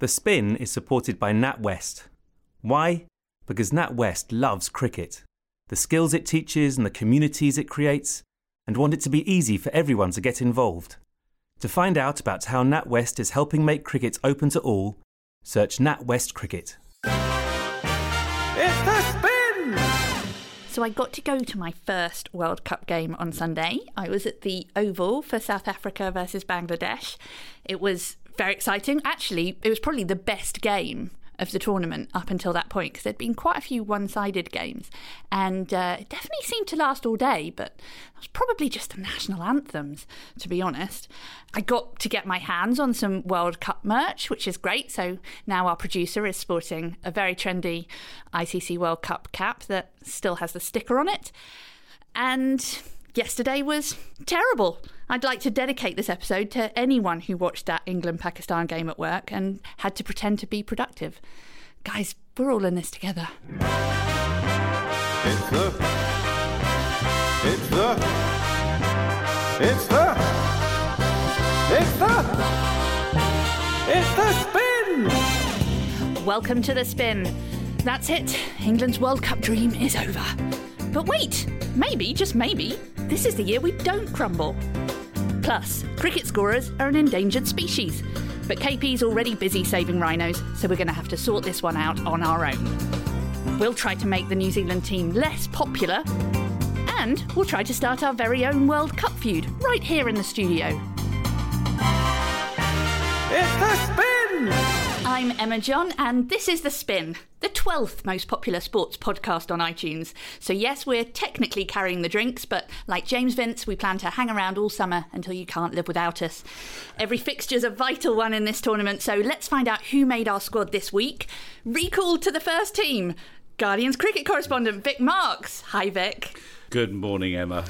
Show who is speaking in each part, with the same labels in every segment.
Speaker 1: The Spin is supported by NatWest. Why? Because NatWest loves cricket, the skills it teaches and the communities it creates, and want it to be easy for everyone to get involved. To find out about how NatWest is helping make cricket open to all, search NatWest Cricket.
Speaker 2: It's the spin!
Speaker 3: So I got to go to my first World Cup game on Sunday. I was at the Oval for South Africa versus Bangladesh. It was very exciting. Actually, it was probably the best game of the tournament up until that point because there'd been quite a few one sided games. And uh, it definitely seemed to last all day, but it was probably just the national anthems, to be honest. I got to get my hands on some World Cup merch, which is great. So now our producer is sporting a very trendy ICC World Cup cap that still has the sticker on it. And yesterday was terrible. I'd like to dedicate this episode to anyone who watched that England Pakistan game at work and had to pretend to be productive. Guys, we're all in this together.
Speaker 2: It's the. It's the. It's the. It's the. It's the spin!
Speaker 3: Welcome to the spin. That's it. England's World Cup dream is over. But wait, maybe, just maybe, this is the year we don't crumble. Plus, cricket scorers are an endangered species. But KP's already busy saving rhinos, so we're going to have to sort this one out on our own. We'll try to make the New Zealand team less popular, and we'll try to start our very own World Cup feud right here in the studio.
Speaker 2: It's the!
Speaker 3: I'm Emma John, and this is The Spin, the 12th most popular sports podcast on iTunes. So, yes, we're technically carrying the drinks, but like James Vince, we plan to hang around all summer until you can't live without us. Every fixture's a vital one in this tournament, so let's find out who made our squad this week. Recalled to the first team, Guardians cricket correspondent Vic Marks. Hi, Vic.
Speaker 4: Good morning, Emma.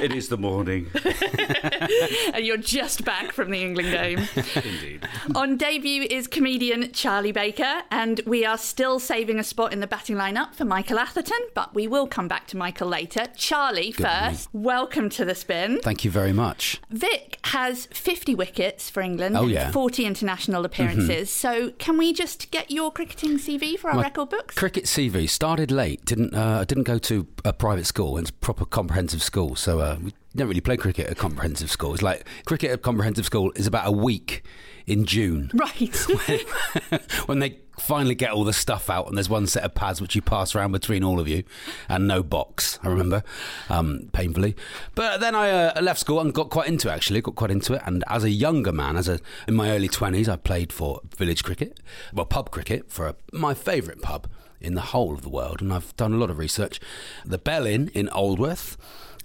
Speaker 4: it is the morning.
Speaker 3: and you're just back from the England game.
Speaker 4: Indeed.
Speaker 3: On debut is comedian Charlie Baker, and we are still saving a spot in the batting lineup for Michael Atherton, but we will come back to Michael later. Charlie, first, welcome to the spin.
Speaker 5: Thank you very much.
Speaker 3: Vic has 50 wickets for England,
Speaker 5: Oh, yeah.
Speaker 3: 40 international appearances. So, can we just get your cricketing CV for our
Speaker 5: My
Speaker 3: record books?
Speaker 5: Cricket CV started late. Didn't uh, didn't go to a private school. Proper comprehensive school. So uh, we don't really play cricket at comprehensive school. It's like cricket at comprehensive school is about a week in June
Speaker 3: right.
Speaker 5: when they finally get all the stuff out and there's one set of pads which you pass around between all of you and no box i remember um, painfully but then i uh, left school and got quite into it actually got quite into it and as a younger man as a in my early 20s i played for village cricket well pub cricket for a, my favourite pub in the whole of the world and i've done a lot of research the bell inn in Aldworth.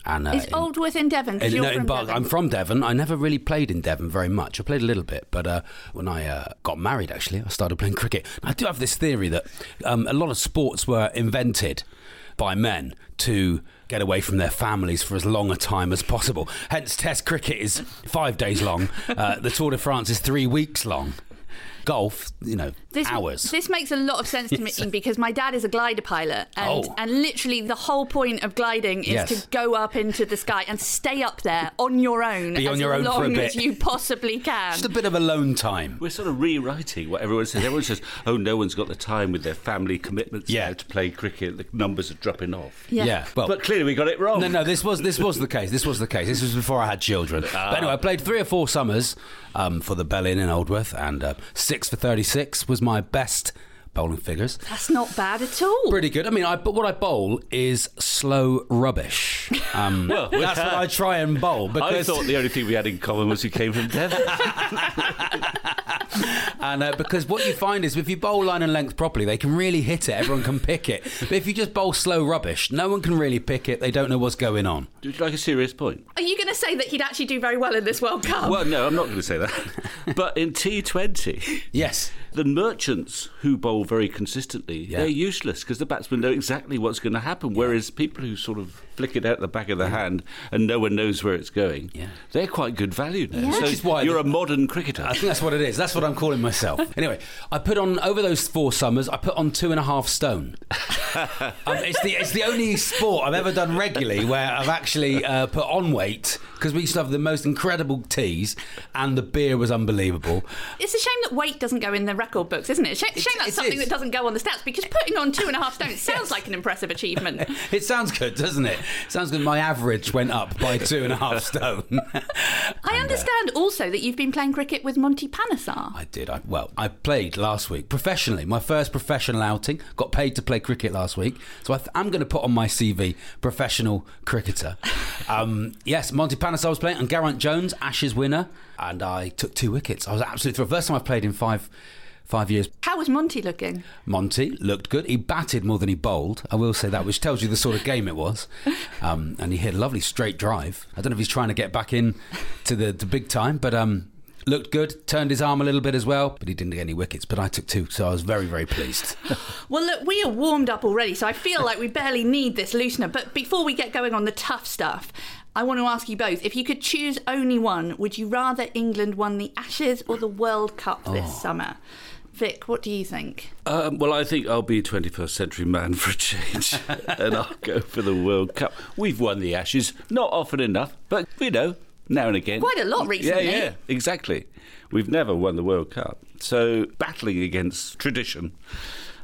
Speaker 5: and uh,
Speaker 3: is
Speaker 5: in-
Speaker 3: Aldworth in Devon?
Speaker 5: in- no, in Bar-
Speaker 3: Devon.
Speaker 5: I'm from Devon. I never really played in Devon very much. I played a little bit, but uh, when I uh, got married, actually, I started playing cricket. I do have this theory that um, a lot of sports were invented by men to get away from their families for as long a time as possible. Hence, Test cricket is five days long. Uh, the Tour de France is three weeks long. Golf, you know,
Speaker 3: This,
Speaker 5: hours.
Speaker 3: This makes a lot of sense to me because my dad is a glider pilot, and
Speaker 5: Oh.
Speaker 3: and literally the whole point of gliding is
Speaker 5: Yes.
Speaker 3: to go up into the sky and stay up there on your own
Speaker 5: Be
Speaker 3: as
Speaker 5: on your own
Speaker 3: long
Speaker 5: for a
Speaker 3: as
Speaker 5: bit.
Speaker 3: you possibly can.
Speaker 5: Just a bit of alone time.
Speaker 4: We're sort of rewriting what everyone says. Everyone says, oh, no one's got the time with their family commitments
Speaker 5: Yeah.
Speaker 4: to play cricket. The numbers are dropping off.
Speaker 3: Yeah.
Speaker 5: Well,
Speaker 4: But clearly we got it wrong.
Speaker 5: No, no, this was this was the case. This was the case. This was before I had children. Ah. But anyway, I played three or four summers um, for the Bell Inn in Aldworth, and uh, six for thirty-six was my best bowling figures.
Speaker 3: That's not bad at all.
Speaker 5: Pretty good. I mean, I, but what I bowl is slow rubbish. Um,
Speaker 4: Well,
Speaker 5: that's what I try and bowl
Speaker 4: I thought the only thing we had in common was you came from Devon.
Speaker 5: and uh, because what you find is if you bowl line and length properly, they can really hit it. Everyone can pick it. But if you just bowl slow rubbish, no one can really pick it. They don't know what's going on.
Speaker 4: Would you like a serious point?
Speaker 3: Are you going to say that he'd actually do very well in this World Cup?
Speaker 4: Well, no, I'm not going to say that. but in T20,
Speaker 5: Yes.
Speaker 4: the merchants who bowl very consistently,
Speaker 5: Yeah.
Speaker 4: they're useless because the batsmen know exactly what's going to happen. Whereas people who sort of flick it out the back of the hand and no one knows where it's going,
Speaker 5: Yeah.
Speaker 4: they're quite good value now.
Speaker 3: Yeah.
Speaker 4: So
Speaker 5: Which is why
Speaker 4: you're
Speaker 5: the-
Speaker 4: a modern cricketer.
Speaker 5: I think that's what it is. That's what I'm calling myself. Anyway, I put on over those four summers. I put on two and a half stone. um, it's the it's the only sport I've ever done regularly where I've actually uh, put on weight because we used to have the most incredible teas, and the beer was unbelievable.
Speaker 3: It's a shame that weight doesn't go in the record books, isn't it? It's shame, shame that's
Speaker 5: it
Speaker 3: something
Speaker 5: is.
Speaker 3: that doesn't go on the stats because putting on two and a half stones sounds like an impressive achievement.
Speaker 5: It sounds good, doesn't it? Sounds good. My average went up by two and a half stone.
Speaker 3: I understand also that you've been playing cricket with Monty Panesar.
Speaker 5: I did. I, well, I played last week professionally. My first professional outing. Got paid to play cricket last week, so I th- I'm going to put on my CV professional cricketer. Um, yes, Monty Panesar was playing, and Geraint Jones, Ashes winner, and I took two wickets. I was absolutely thrilled. First time I've played in five five years.
Speaker 3: How was Monty looking?
Speaker 5: Monty looked good. He batted more than he bowled. I will say that, which tells you the sort of game it was. Um, and he hit a lovely straight drive. I don't know if he's trying to get back in to the, the big time, but um, looked good. Turned his arm a little bit as well, but he didn't get any wickets. But I took two, so I was very, very pleased.
Speaker 3: Well, look, we are warmed up already, so I feel like we barely need this loosener. But before we get going on the tough stuff, I want to ask you both if you could choose only one, would you rather England won the Ashes or the World Cup this summer? Vic, what do you think?
Speaker 4: Um, well, I think I'll be a 21st century man for a change, and I'll go for the World Cup. We've won the Ashes, not often enough, but you know, now and again.
Speaker 3: Quite a lot recently.
Speaker 4: Yeah, yeah, exactly. We've never won the World Cup, so battling against tradition.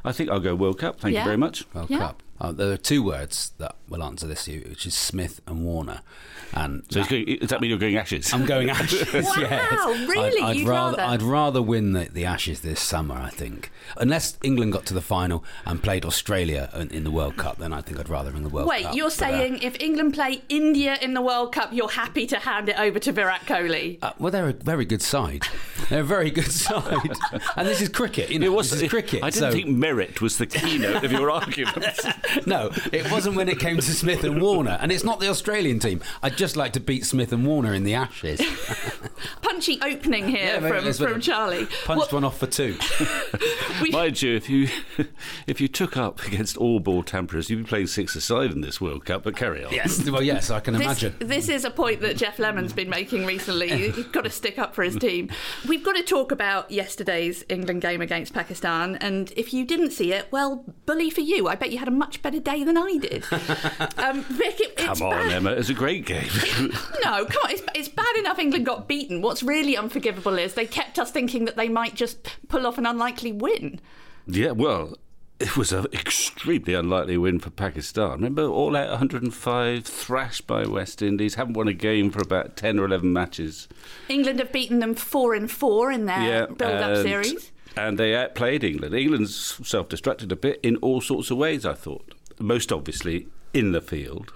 Speaker 4: I think I'll go World Cup. Thank
Speaker 3: Yeah.
Speaker 4: you very much.
Speaker 5: World
Speaker 3: Yeah.
Speaker 5: Cup. Uh, there are two words that will answer this you, which is Smith and Warner. And
Speaker 4: So it's going, does that mean you're going Ashes?
Speaker 5: I'm going Ashes.
Speaker 3: Wow,
Speaker 5: yes.
Speaker 3: really?
Speaker 5: I'd, I'd
Speaker 3: You'd
Speaker 5: rather,
Speaker 3: rather?
Speaker 5: I'd rather win the, the Ashes this summer. I think, unless England got to the final and played Australia in, in the World Cup, then I think I'd rather win the World
Speaker 3: Wait,
Speaker 5: Cup.
Speaker 3: Wait, you're
Speaker 5: But, uh,
Speaker 3: saying if England play India in the World Cup, you're happy to hand it over to Virat Kohli?
Speaker 5: Uh, well, they're a very good side. They're a very good side, and this is cricket. You know,
Speaker 4: It was
Speaker 5: this is cricket.
Speaker 4: I didn't
Speaker 5: so-
Speaker 4: think merit was the keynote of your argument.
Speaker 5: no, it wasn't when it came to Smith and Warner, and it's not the Australian team. I'd just like to beat Smith and Warner in the Ashes.
Speaker 3: Punchy opening here
Speaker 5: Yeah,
Speaker 3: from, from Charlie.
Speaker 5: Punched
Speaker 3: What-
Speaker 5: one off for two.
Speaker 4: Mind you, if you if you took up against all ball tamperers, you'd be playing six aside in this World Cup. But carry on.
Speaker 5: yes, well, yes, I can
Speaker 3: This,
Speaker 5: imagine.
Speaker 3: this is a point that Geoff Lemon's been making recently. You've got to stick up for his team. We've got to talk about yesterday's England game against Pakistan. And if you didn't see it, well, bully for you. I bet you had a much better day than I did. Um, Vic, it, it's
Speaker 4: Come on,
Speaker 3: bad.
Speaker 4: Emma. It's a great game.
Speaker 3: No, come on. It's, it's bad enough England got beaten. What's really unforgivable is they kept us thinking that they might just pull off an unlikely win.
Speaker 4: yeah, well, it was an extremely unlikely win for Pakistan. Remember, all out 105, thrashed by West Indies, haven't won a game for about 10 or 11 matches.
Speaker 3: England have beaten them four and four in their
Speaker 4: yeah,
Speaker 3: build-up series.
Speaker 4: And they outplayed England. England's self destructed a bit in all sorts of ways, I thought. Most obviously in the field.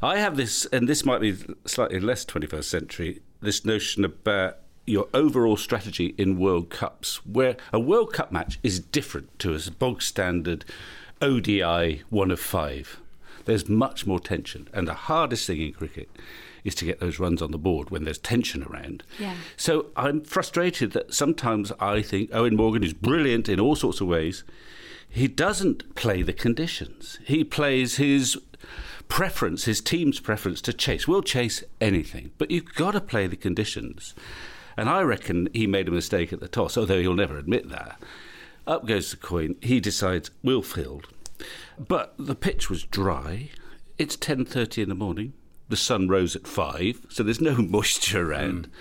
Speaker 4: I have this, and this might be slightly less 21st century, this notion about your overall strategy in World Cups, where a World Cup match is different to a bog standard ODI one of five. There's much more tension, and the hardest thing in cricket is to get those runs on the board when there's tension around.
Speaker 3: Yeah.
Speaker 4: So I'm frustrated that sometimes I think Eoin Morgan is brilliant in all sorts of ways. He doesn't play the conditions. He plays his preference, his team's preference to chase. We'll chase anything, but you've got to play the conditions. And I reckon he made a mistake at the toss, although he'll never admit that. Up goes the coin. He decides we'll field, but the pitch was dry. It's ten thirty in the morning. The sun rose at five, so there's no moisture around. Hmm.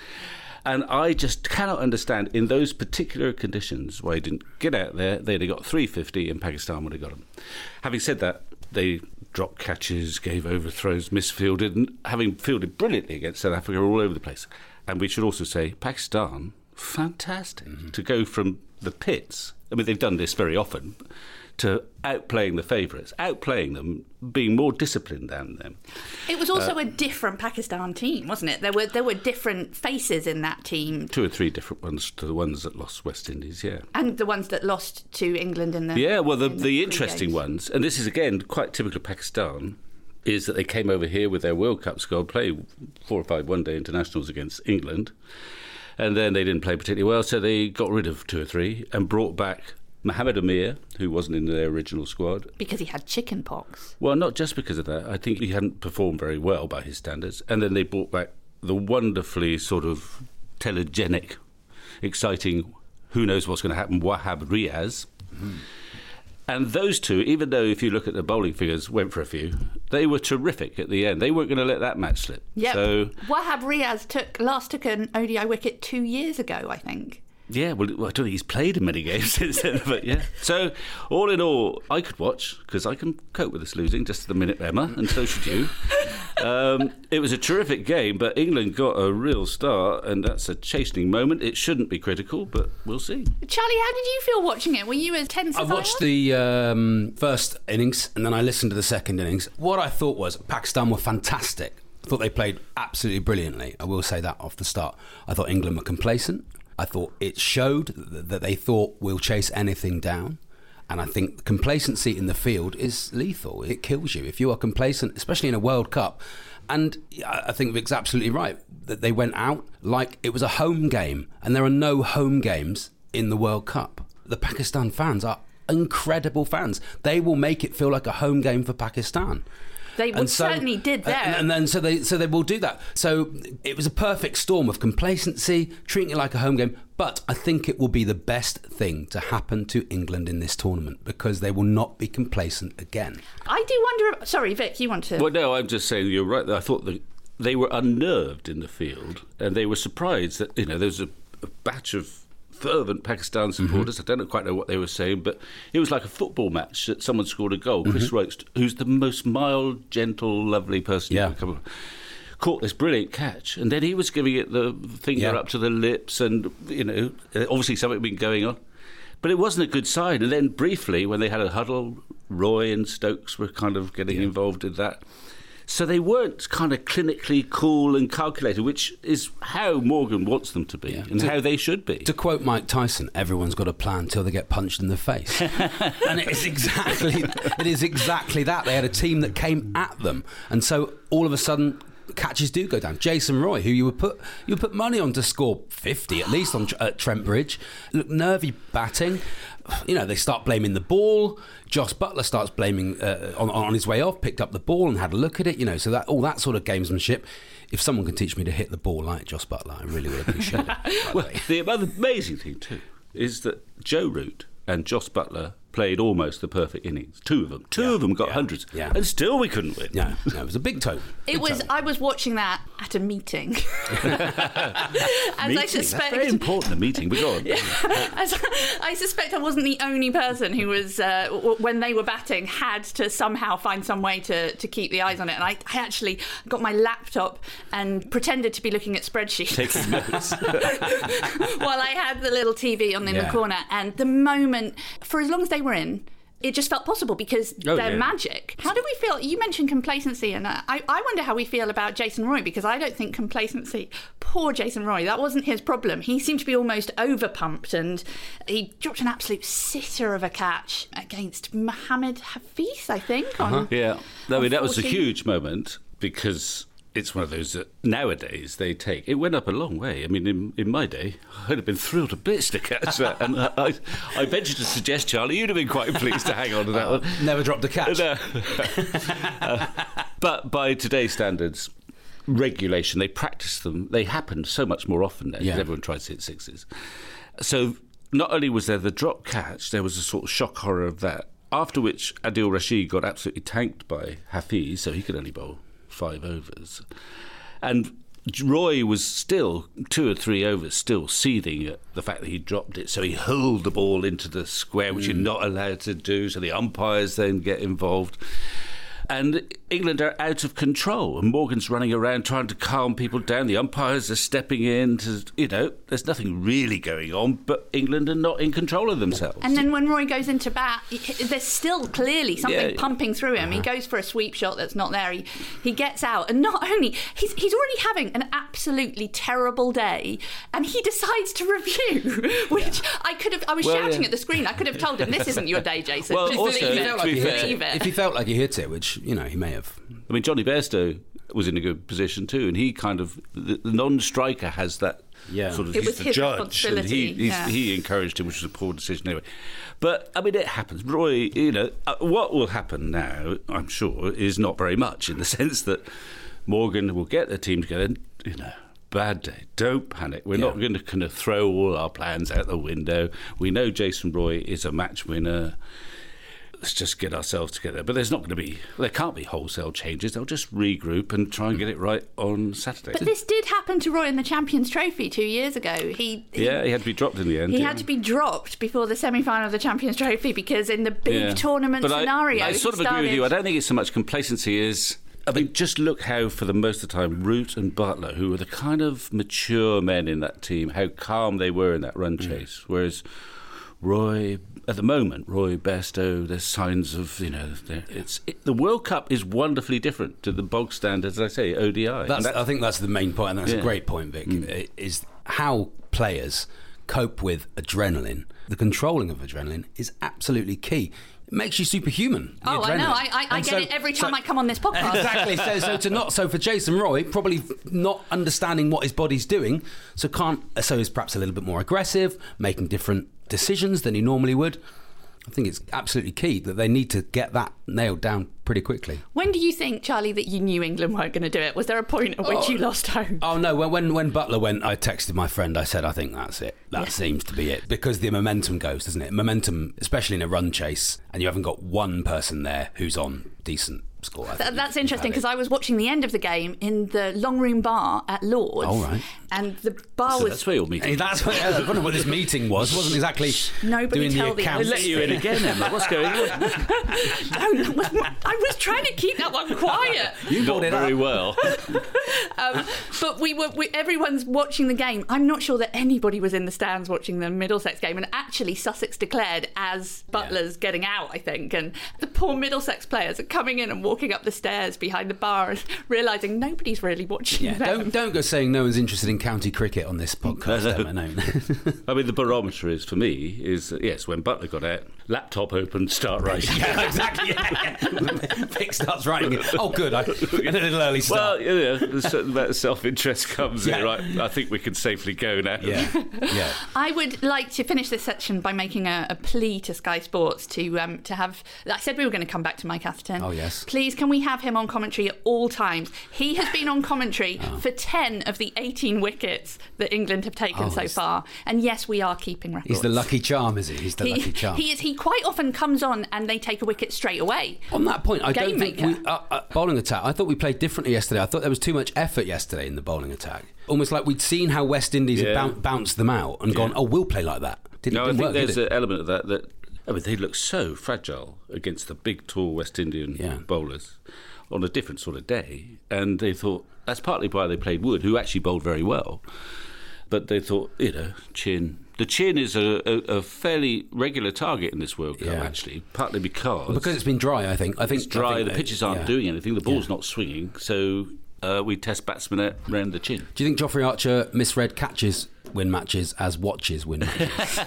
Speaker 4: And I just cannot understand in those particular conditions why he didn't get out there. They'd have got 350 and Pakistan would have got him. Having said that, they dropped catches, gave overthrows, misfielded, and having fielded brilliantly against South Africa all over the place. And we should also say Pakistan, fantastic to go from the pits. I mean, they've done this very often. To outplaying the favourites, outplaying them, being more disciplined than them.
Speaker 3: It was
Speaker 4: Uh,
Speaker 3: also a different Pakistan team, wasn't it? There were there were different faces in that team,
Speaker 4: Two or three different ones to the ones that lost West Indies, yeah.
Speaker 3: and the ones that lost to England in the
Speaker 4: Yeah, well, the,
Speaker 3: in
Speaker 4: the
Speaker 3: three
Speaker 4: interesting
Speaker 3: games.
Speaker 4: ones, and this is again quite typical of Pakistan, is that they came over here with their World Cup squad, play four or five one day internationals against England, and then they didn't play particularly well, so they got rid of two or three and brought back Mohammed Amir, who wasn't in their original squad.
Speaker 3: because he had chicken pox.
Speaker 4: Well, not just because of that. I think he hadn't performed very well by his standards. And then they brought back the wonderfully sort of telegenic, exciting, who knows what's going to happen, Wahab Riaz. Mm-hmm. And those two, even though if you look at the bowling figures, went for a few, they were terrific at the end. They weren't going to let that match slip.
Speaker 3: Yeah.
Speaker 4: So
Speaker 3: Wahab Riaz took last took an ODI wicket two years ago, I think.
Speaker 4: Yeah, well, I don't think he's played in many games since then, but yeah. So, all in all, I could watch because I can cope with this losing just at the minute, Emma, and so should you. Um, it was a terrific game, but England got a real start, and that's a chastening moment. It shouldn't be critical, but we'll see.
Speaker 3: Charlie, how did you feel watching it? Were you as tense
Speaker 5: I
Speaker 3: as I
Speaker 5: watched
Speaker 3: was?
Speaker 5: the um, first innings and then I listened to the second innings. What I thought was Pakistan were fantastic. I thought they played absolutely brilliantly. I will say that off the start. I thought England were complacent. I thought it showed that they thought we'll chase anything down. And I think complacency in the field is lethal. It kills you. If you are complacent, especially in a World Cup, and I think Vic's absolutely right that they went out like it was a home game, and there are no home games in the World Cup. The Pakistan fans are incredible fans. They will make it feel like a home game for Pakistan.
Speaker 3: They would certainly did there.
Speaker 5: And, and then so they so they will do that. So it was a perfect storm of complacency, treating it like a home game. But I think it will be the best thing to happen to England in this tournament because they will not be complacent again.
Speaker 3: I do wonder. Sorry, Vic, you want to?
Speaker 4: Well, no, I'm just saying you're right. I thought that they were unnerved in the field, and they were surprised that you know there was a, a batch of fervent Pakistan
Speaker 5: Mm-hmm.
Speaker 4: supporters. I don't quite know what they were saying, but it was like a football match that someone scored a goal.
Speaker 5: Mm-hmm.
Speaker 4: Chris Woakes, who's the most mild, gentle, lovely person
Speaker 5: Yeah.
Speaker 4: could come up- caught this brilliant catch, and then he was giving it the finger
Speaker 5: Yeah.
Speaker 4: up to the lips, and you know, obviously something had been going on. But it wasn't a good sign. And then briefly, when they had a huddle, Roy and Stokes were kind of getting involved in that. So they weren't kind of clinically cool and calculated, which is how Morgan wants them to be and how they should be.
Speaker 5: To quote Mike Tyson, everyone's got a plan until they get punched in the face. and it is exactly it is exactly that. They had a team that came at them. And so all of a sudden catches do go down. Jason Roy, who you would put you would put money on to score 50 at least on at Trent Bridge, look nervy batting. You know, they start blaming the ball. Jos Buttler starts blaming uh, on, on his way off, picked up the ball and had a look at it. You know, so that all that sort of gamesmanship. If someone can teach me to hit the ball like Jos Buttler, I really would appreciate it.
Speaker 4: Well, the amazing thing too is that Joe Root and Jos Buttler played almost the perfect innings. Two of them, two of them got
Speaker 5: yeah,
Speaker 4: hundreds,
Speaker 5: yeah.
Speaker 4: and still we couldn't win.
Speaker 5: No, no, it was a big total.
Speaker 3: it
Speaker 5: Big
Speaker 3: was.
Speaker 5: total.
Speaker 3: I was watching that at a meeting. As I suspect.
Speaker 4: That's very important. The meeting. But go on.
Speaker 3: As I suspect I wasn't the only person who was, uh, when they were batting, had to somehow find some way to, to keep the eyes on it. And I, I actually got my laptop and pretended to be looking at spreadsheets
Speaker 4: Taking notes.
Speaker 3: while I had the little TV on in the corner. And the moment, for as long as they were in, it just felt possible because
Speaker 4: Oh,
Speaker 3: they're
Speaker 4: yeah.
Speaker 3: magic. How do we feel? You mentioned complacency, and uh, I, I wonder how we feel about Jason Roy because I don't think complacency. Poor Jason Roy, that wasn't his problem. He seemed to be almost overpumped, and he dropped an absolute sitter of a catch against Mohammad Hafeez, I think. On,
Speaker 4: Yeah, I mean that was a huge moment because it's one of those that nowadays they take. It went up a long way. I mean, in, in my day, I'd have been thrilled to bits to catch that, and I, I, I venture to suggest, Charlie, you'd have been quite pleased to hang on to that one.
Speaker 5: Never dropped a catch.
Speaker 4: No. Uh, but by today's standards, regulation, they practice them. They happen so much more often now because
Speaker 5: Yeah.
Speaker 4: everyone tries to hit sixes. So not only was there the drop catch, there was a sort of shock horror of that. After which Adil Rashid got absolutely tanked by Hafeez, so he could only bowl five overs. And Roy was still two or three overs, still seething at the fact that he dropped it. So he hurled the ball into the square, which you're mm. not allowed to do. So the umpires then get involved. And England are out of control, and Morgan's running around trying to calm people down. The umpires are stepping in to, you know, there's nothing really going on, but England are not in control of themselves.
Speaker 3: And then when Roy goes into bat, there's still clearly something
Speaker 4: Yeah. Uh-huh.
Speaker 3: pumping through him. He goes for a sweep shot that's not there. He, he gets out, and not only he's he's already having an absolutely terrible day, and he decides to review, which I could have. I was
Speaker 4: Well,
Speaker 3: shouting
Speaker 4: yeah.
Speaker 3: at the screen. I could have told him this isn't your day, Jason.
Speaker 4: Well,
Speaker 3: Just
Speaker 4: also, to
Speaker 3: it.
Speaker 4: be
Speaker 5: he
Speaker 4: fair-
Speaker 5: hit
Speaker 3: leave
Speaker 5: it.
Speaker 3: it.
Speaker 5: If he felt like he hit it, which you know he may have.
Speaker 4: I mean, Jonny Bairstow was in a good position too, and he kind of the, the non-striker has that
Speaker 5: Yeah.
Speaker 4: sort of
Speaker 3: It
Speaker 4: he's
Speaker 3: was
Speaker 4: the
Speaker 3: his
Speaker 4: judge, and
Speaker 3: responsibility,
Speaker 4: he he's,
Speaker 3: yeah.
Speaker 4: he encouraged him, which was a poor decision anyway. But I mean, it happens. Roy, you know, uh, what will happen now? I'm sure is not very much in the sense that Morgan will get the team together. and, You know. Bad day. Don't panic. We're not going to kind of throw all our plans out the window. We know Jason Roy is a match winner let's just get ourselves together. But there's not going to be, there can't be wholesale changes. They'll just regroup and try and get it right on Saturday.
Speaker 3: But this did happen to Roy in the Champions Trophy two years ago. He, he
Speaker 4: yeah, he had to be dropped in the end.
Speaker 3: He
Speaker 4: yeah.
Speaker 3: had to be dropped before the semi-final of the Champions Trophy because in the big
Speaker 4: Yeah.
Speaker 3: tournament
Speaker 4: But
Speaker 3: scenario,
Speaker 4: I,
Speaker 3: he
Speaker 4: sort of agree with you. I don't think it's so much complacency as. I mean, just look how, for the most of the time, Root and Buttler, who were the kind of mature men in that team, how calm they were in that
Speaker 3: Mm.
Speaker 4: run chase. Whereas Roy, at the moment, Roy Bairstow, there's signs of you know, it's it, the World Cup is wonderfully different to the bog standard, as I say, ODI. And
Speaker 5: That's, I think that's the main point, and that's
Speaker 4: Yeah.
Speaker 5: a great point, Vic. Mm. i- Is how players cope with adrenaline. The controlling of adrenaline is absolutely key. It makes you superhuman. the
Speaker 3: Oh, I know. I, I, I get
Speaker 5: so-
Speaker 3: it every time
Speaker 5: so-
Speaker 3: I come on this podcast.
Speaker 5: exactly. So, so to not so for Jason Roy, probably not understanding what his body's doing, so can't. So he's perhaps a little bit more aggressive, making different decisions than he normally would. I think it's absolutely key that they need to get that nailed down pretty quickly.
Speaker 3: When do you think, Charlie, that you knew England weren't going to do it? Was there a point at which oh, you lost hope?
Speaker 5: Oh no! When, when when Buttler went, I texted my friend. I said, "I think that's it. That
Speaker 3: Yeah.
Speaker 5: seems to be it." Because the momentum goes, doesn't it? Momentum, especially in a run chase, and you haven't got one person there who's on decent score.
Speaker 3: Th- That's interesting because. I was watching the end of the game in the long room bar at Lords.
Speaker 5: Oh, right.
Speaker 3: And the bar
Speaker 4: so
Speaker 3: was.
Speaker 4: that's where you're meeting.
Speaker 5: Hey, that's what, I don't know what this meeting was. Wasn't exactly
Speaker 3: Nobody
Speaker 5: doing
Speaker 3: tell
Speaker 5: the
Speaker 3: the
Speaker 5: accounts.
Speaker 3: others.
Speaker 4: Let you in again, Emma. What's going on?
Speaker 3: No, I was trying to keep that one quiet.
Speaker 5: You
Speaker 4: Not
Speaker 5: brought it
Speaker 4: very
Speaker 5: up.
Speaker 4: well.
Speaker 3: Um, but we were, we, everyone's watching the game. I'm not sure that anybody was in the stands watching the Middlesex game. And actually, Sussex declared as Buttler's getting out, I think. And the poor Middlesex players are coming in and walking up the stairs behind the bar and realising nobody's really watching
Speaker 5: Yeah,
Speaker 3: them.
Speaker 5: don't don't go saying no one's interested in county cricket on this podcast. Emma, no.
Speaker 4: I mean, the barometer is for me is uh, yes, when Buttler got out, laptop open, start writing.
Speaker 5: yeah, exactly. Yeah, yeah. Vic starts writing it. Oh, good. I, a little early start.
Speaker 4: you yeah, there's a certain amount of self-interest comes
Speaker 5: Yeah.
Speaker 4: in, right? I think we can safely go now.
Speaker 5: yeah, yeah.
Speaker 3: I would like to finish this section by making a, a plea to Sky Sports to um, to have. I said we were going to come back to Mike Atherton.
Speaker 5: Oh, yes.
Speaker 3: Please, can we have him on commentary at all times? He has been on commentary
Speaker 5: Oh.
Speaker 3: for ten of the eighteen wickets that England have taken
Speaker 5: Oh,
Speaker 3: so far, and yes, we are keeping records.
Speaker 5: He's the lucky charm, is he? He's the
Speaker 3: He,
Speaker 5: lucky charm.
Speaker 3: he is. He quite often comes on and they take a wicket straight away.
Speaker 5: On that point, I don't
Speaker 3: Game
Speaker 5: think we uh, uh, bowling attack. I thought we played differently yesterday. I thought there was too much effort yesterday in the bowling attack. Almost like we'd seen how West Indies
Speaker 4: Yeah.
Speaker 5: had boun- bounced them out and gone, "Oh, we'll play like that." Didn't,
Speaker 4: No, I
Speaker 5: didn't
Speaker 4: think
Speaker 5: work,
Speaker 4: there's
Speaker 5: did
Speaker 4: an element of that that I mean they look so fragile against the big, tall West Indian
Speaker 5: Yeah.
Speaker 4: bowlers on a different sort of day, and they thought that's partly why they played Wood, who actually bowled very well, but they thought you know chin. The chin is a, a, a fairly regular target in this World Cup,
Speaker 5: Yeah.
Speaker 4: actually, partly because
Speaker 5: because it's been dry. I think. I think
Speaker 4: it's dry.
Speaker 5: Think
Speaker 4: the pitches aren't
Speaker 5: yeah.
Speaker 4: doing anything. The ball's not swinging, so uh, we test batsmen at round the chin.
Speaker 5: Do you think Jofra Archer misread catches win matches as watches win matches?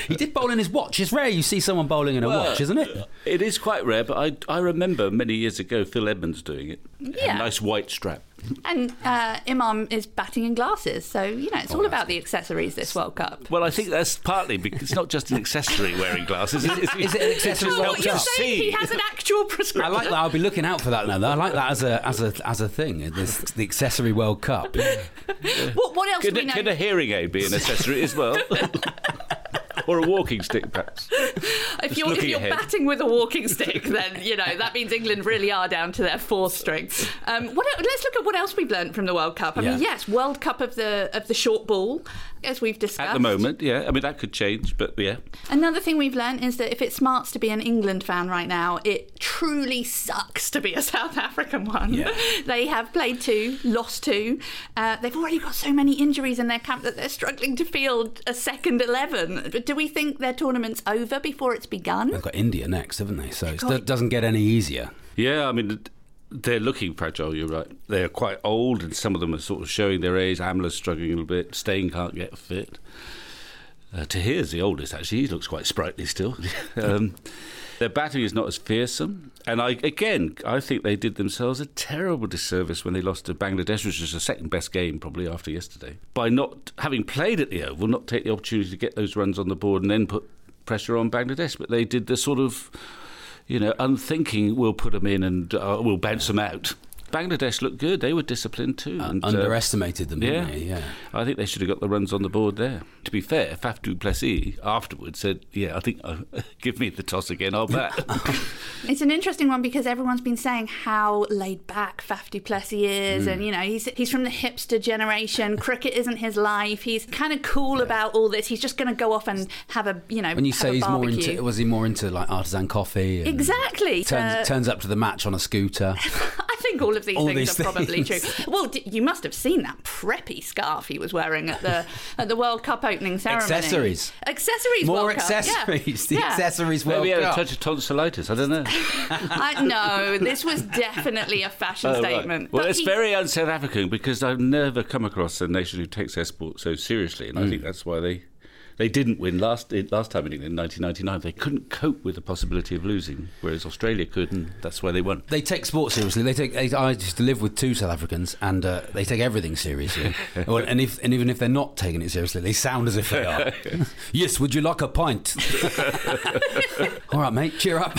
Speaker 5: he did bowl in his watch. It's rare you see someone bowling in a
Speaker 4: Well,
Speaker 5: watch, isn't it?
Speaker 4: It is quite rare, but I, I remember many years ago Phil Edmonds doing it.
Speaker 3: Yeah.
Speaker 4: A nice white strap.
Speaker 3: And uh, Imam is batting in glasses, so you know it's
Speaker 5: Oh,
Speaker 3: all about the accessories this World Cup.
Speaker 4: Well, I think that's partly because it's not just an accessory wearing glasses. Is,
Speaker 5: Is it an accessory World
Speaker 3: what you're
Speaker 5: Cup?
Speaker 3: saying? He has an actual prescription.
Speaker 5: I like that. I'll be looking out for that now. I like that as a as a as a thing. This, the accessory World Cup.
Speaker 3: What, what else
Speaker 4: Could,
Speaker 3: do
Speaker 4: a-
Speaker 3: we know?
Speaker 4: could a hearing aid be an accessory as well? or a walking stick, perhaps?
Speaker 3: if you're, if you're
Speaker 4: ahead.
Speaker 3: batting with a walking stick, then you know that means England really are down to their fourth string. Um, what, let's look at what else we've learned from the World Cup. I mean, yes, World Cup of the of the short ball, as we've discussed.
Speaker 4: At the moment, yeah. I mean, that could change, but yeah.
Speaker 3: Another thing we've learned is that if it smarts to be an England fan right now, it truly sucks to be a South African one.
Speaker 5: Yeah.
Speaker 3: they have played two, lost two. Uh, they've already got so many injuries in their camp that they're struggling to field a second 11. But do we think their tournament's over before it's begun?
Speaker 5: They've got India next, haven't they? So it doesn't get any easier.
Speaker 4: Yeah, I mean, they're looking fragile, you're right. They're quite old, and some of them are sort of showing their age. Amla's struggling a little bit. Steyn can't get fit. Uh, Tahir's the oldest, actually. He looks quite sprightly still. um, their batting is not as fearsome. And I, again, I think they did themselves a terrible disservice when they lost to Bangladesh, which was the second best game probably after yesterday, by not having played at the Oval, not take the opportunity to get those runs on the board and then put pressure on Bangladesh. But they did the sort of you know, unthinking we'll put them in and uh, we'll bounce them out. Bangladesh looked good. They were disciplined too. and, uh,
Speaker 5: Underestimated them, didn't
Speaker 4: yeah.
Speaker 5: they? Yeah.
Speaker 4: I think they should have got the runs on the board there. To be fair, Faf du Plessis afterwards said, "Yeah, I think uh, give me the toss again. I'll bat."
Speaker 3: It's an interesting one because everyone's been saying how laid back Faf du Plessis is,
Speaker 5: Hmm.
Speaker 3: and you know he's he's from the hipster generation. Cricket isn't his life. He's kind of cool about all this. He's just going to go off and have a you know
Speaker 5: When you say
Speaker 3: a
Speaker 5: he's more into, was he more into like artisan coffee? and
Speaker 3: Exactly.
Speaker 5: Turns,
Speaker 3: Uh,
Speaker 5: turns up to the match on a scooter.
Speaker 3: I think all of these
Speaker 5: All
Speaker 3: things
Speaker 5: these
Speaker 3: are probably true. Well, d- you must have seen that preppy scarf he was wearing at the at the World Cup opening ceremony.
Speaker 5: Accessories.
Speaker 3: Accessories.
Speaker 5: More
Speaker 3: World Cup, yeah.
Speaker 5: accessories. The
Speaker 3: Yeah.
Speaker 5: accessories World
Speaker 4: Maybe he had a touch of tonsillitis. I don't know.
Speaker 3: I, no, this was definitely a fashion
Speaker 4: Oh, right.
Speaker 3: statement.
Speaker 4: Well,
Speaker 3: But
Speaker 4: it's
Speaker 3: he-
Speaker 4: very un-South African because I've never come across a nation who takes their sport so seriously, and I
Speaker 5: Mm.
Speaker 4: think that's why they they didn't win last last time in England in 1999. They couldn't cope with the possibility of losing, whereas Australia could, and that's why they won.
Speaker 5: They take sport seriously. They take. They, I used to live with two South Africans, and uh, they take everything seriously. Well, and if and even if they're not taking it seriously, they sound as if they are. yes, would you like a pint? All right, mate, cheer up.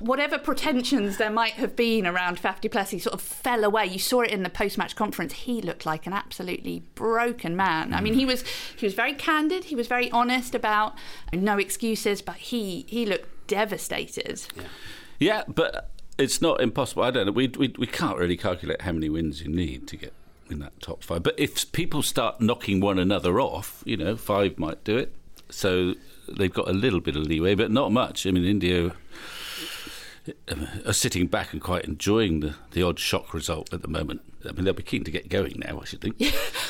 Speaker 3: whatever pretensions there might have been around Faf du Plessis sort of fell away. You saw it in the post-match conference. He looked like an absolutely broken man. I mean, he was he was very candid. He was very honest about no excuses, but he he looked devastated.
Speaker 4: Yeah, but it's not impossible. I don't know. We, we we can't really calculate how many wins you need to get in that top five. But if people start knocking one another off, you know, five might do it. So they've got a little bit of leeway, but not much. I mean, India um, are sitting back and quite enjoying the, the odd shock result at the moment. I mean, they'll be keen to get going now, I should think.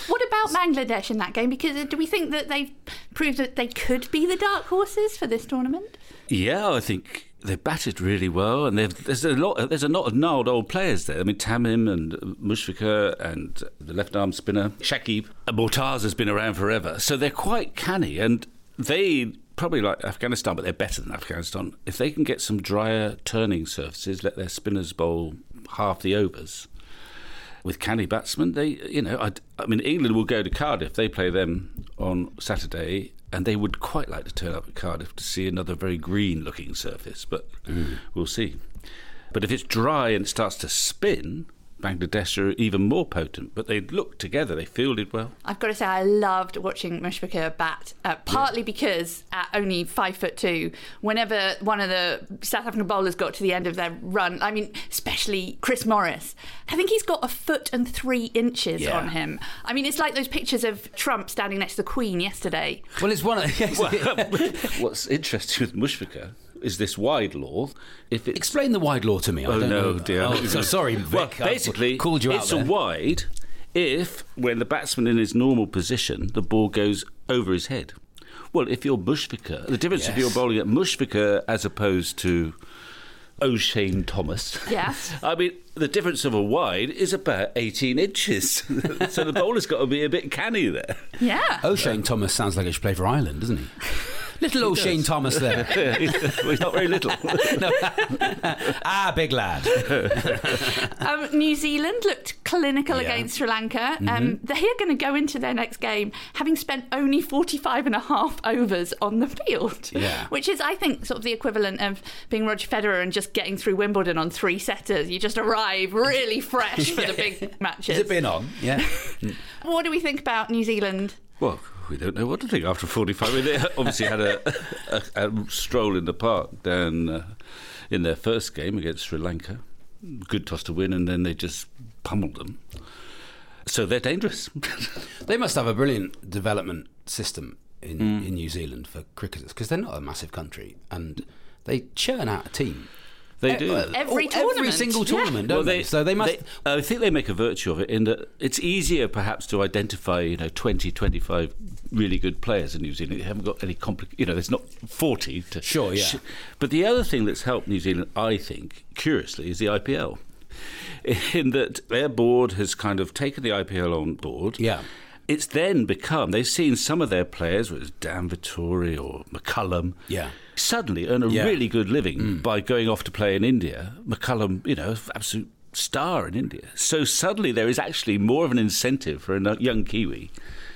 Speaker 3: What about Bangladesh in that game? Because uh, do we think that they've proved that they could be the dark horses for this tournament?
Speaker 4: Yeah, I think they batted really well, and they've, there's a lot. There's a lot of gnarled old players there. I mean, Tamim and Mushfiqur and the left arm spinner Shakib. And Mortaz has been around forever, so they're quite canny, and they probably like Afghanistan, but they're better than Afghanistan. If they can get some drier turning surfaces, let their spinners bowl half the overs. With canny batsmen, they, you know, I, I mean, England will go to Cardiff. They play them on Saturday, and they would quite like to turn up at Cardiff to see another very green-looking surface. But mm. we'll see. But if it's dry and it starts to spin, Bangladesh are even more potent. But they looked together; they fielded well.
Speaker 3: I've got to say, I loved watching Mushfiqur bat, uh, partly because at only five foot two, whenever one of the South African bowlers got to the end of their run, I mean, especially Chris Morris, I think he's got a foot and three inches
Speaker 5: Yeah.
Speaker 3: on him. I mean, it's like those pictures of Trump standing next to the Queen yesterday.
Speaker 5: Well, it's one of. Yes,
Speaker 4: What's interesting with Mushfiqur is this wide law. If it's
Speaker 5: Explain the wide law to me. I
Speaker 4: Oh
Speaker 5: don't
Speaker 4: no,
Speaker 5: know.
Speaker 4: dear!
Speaker 5: Oh, so sorry, Vic.
Speaker 4: Well,
Speaker 5: I
Speaker 4: basically,
Speaker 5: called you
Speaker 4: it's
Speaker 5: out
Speaker 4: a
Speaker 5: there.
Speaker 4: wide if, when the batsman in his normal position, the ball goes over his head. Well, if you're Mushfiqur, the difference if
Speaker 5: Yes.
Speaker 4: you're bowling at Mushfiqur as opposed to Oshane Thomas.
Speaker 3: Yeah.
Speaker 4: I mean, the difference of a wide is about 18 inches. so the bowler's got to be a bit canny there.
Speaker 3: Yeah.
Speaker 5: Oshane Thomas sounds like he should play for Ireland, doesn't he? Little Oshane Thomas there.
Speaker 4: well, he's not very little.
Speaker 5: ah, big lad.
Speaker 3: Um, New Zealand looked clinical
Speaker 5: Yeah.
Speaker 3: against Sri Lanka. Um, they are going to go into their next game having spent only 45 and a half overs on the field.
Speaker 5: Yeah.
Speaker 3: Which is, I think, sort of the equivalent of being Roger Federer and just getting through Wimbledon on three setters. You just arrive really fresh for the big matches.
Speaker 5: Has it been on? Yeah.
Speaker 3: What do we think about New Zealand?
Speaker 4: Well, we don't know what to think after 45. I mean, they obviously had a, a, a stroll in the park down uh, in their first game against Sri Lanka. Good toss to win, and then they just pummeled them. So they're dangerous.
Speaker 5: They must have a brilliant development system in,
Speaker 4: Mm.
Speaker 5: in New Zealand for cricketers because they're not a massive country and they churn out a team.
Speaker 4: They do.
Speaker 3: Every
Speaker 5: oh,
Speaker 3: tournament.
Speaker 5: Every single
Speaker 3: Yeah.
Speaker 5: tournament, don't they, So they must.
Speaker 4: I think they make a virtue of it in that it's easier, perhaps, to identify, you know, 20, 25 really good players in New Zealand. They haven't got any compli You know, there's not 40 to.
Speaker 5: Sure, yeah.
Speaker 4: But the other thing that's helped New Zealand, I think, curiously, is the IPL. In that their board has kind of taken the IPL on board.
Speaker 5: Yeah.
Speaker 4: It's then become, they've seen some of their players, whether it's Dan Vettori or McCullum,
Speaker 5: Yeah.
Speaker 4: Suddenly earn a
Speaker 5: Yeah.
Speaker 4: really good living by going off to play in India. McCullum, you know, absolute star in India. So suddenly there is actually more of an incentive for a young Kiwi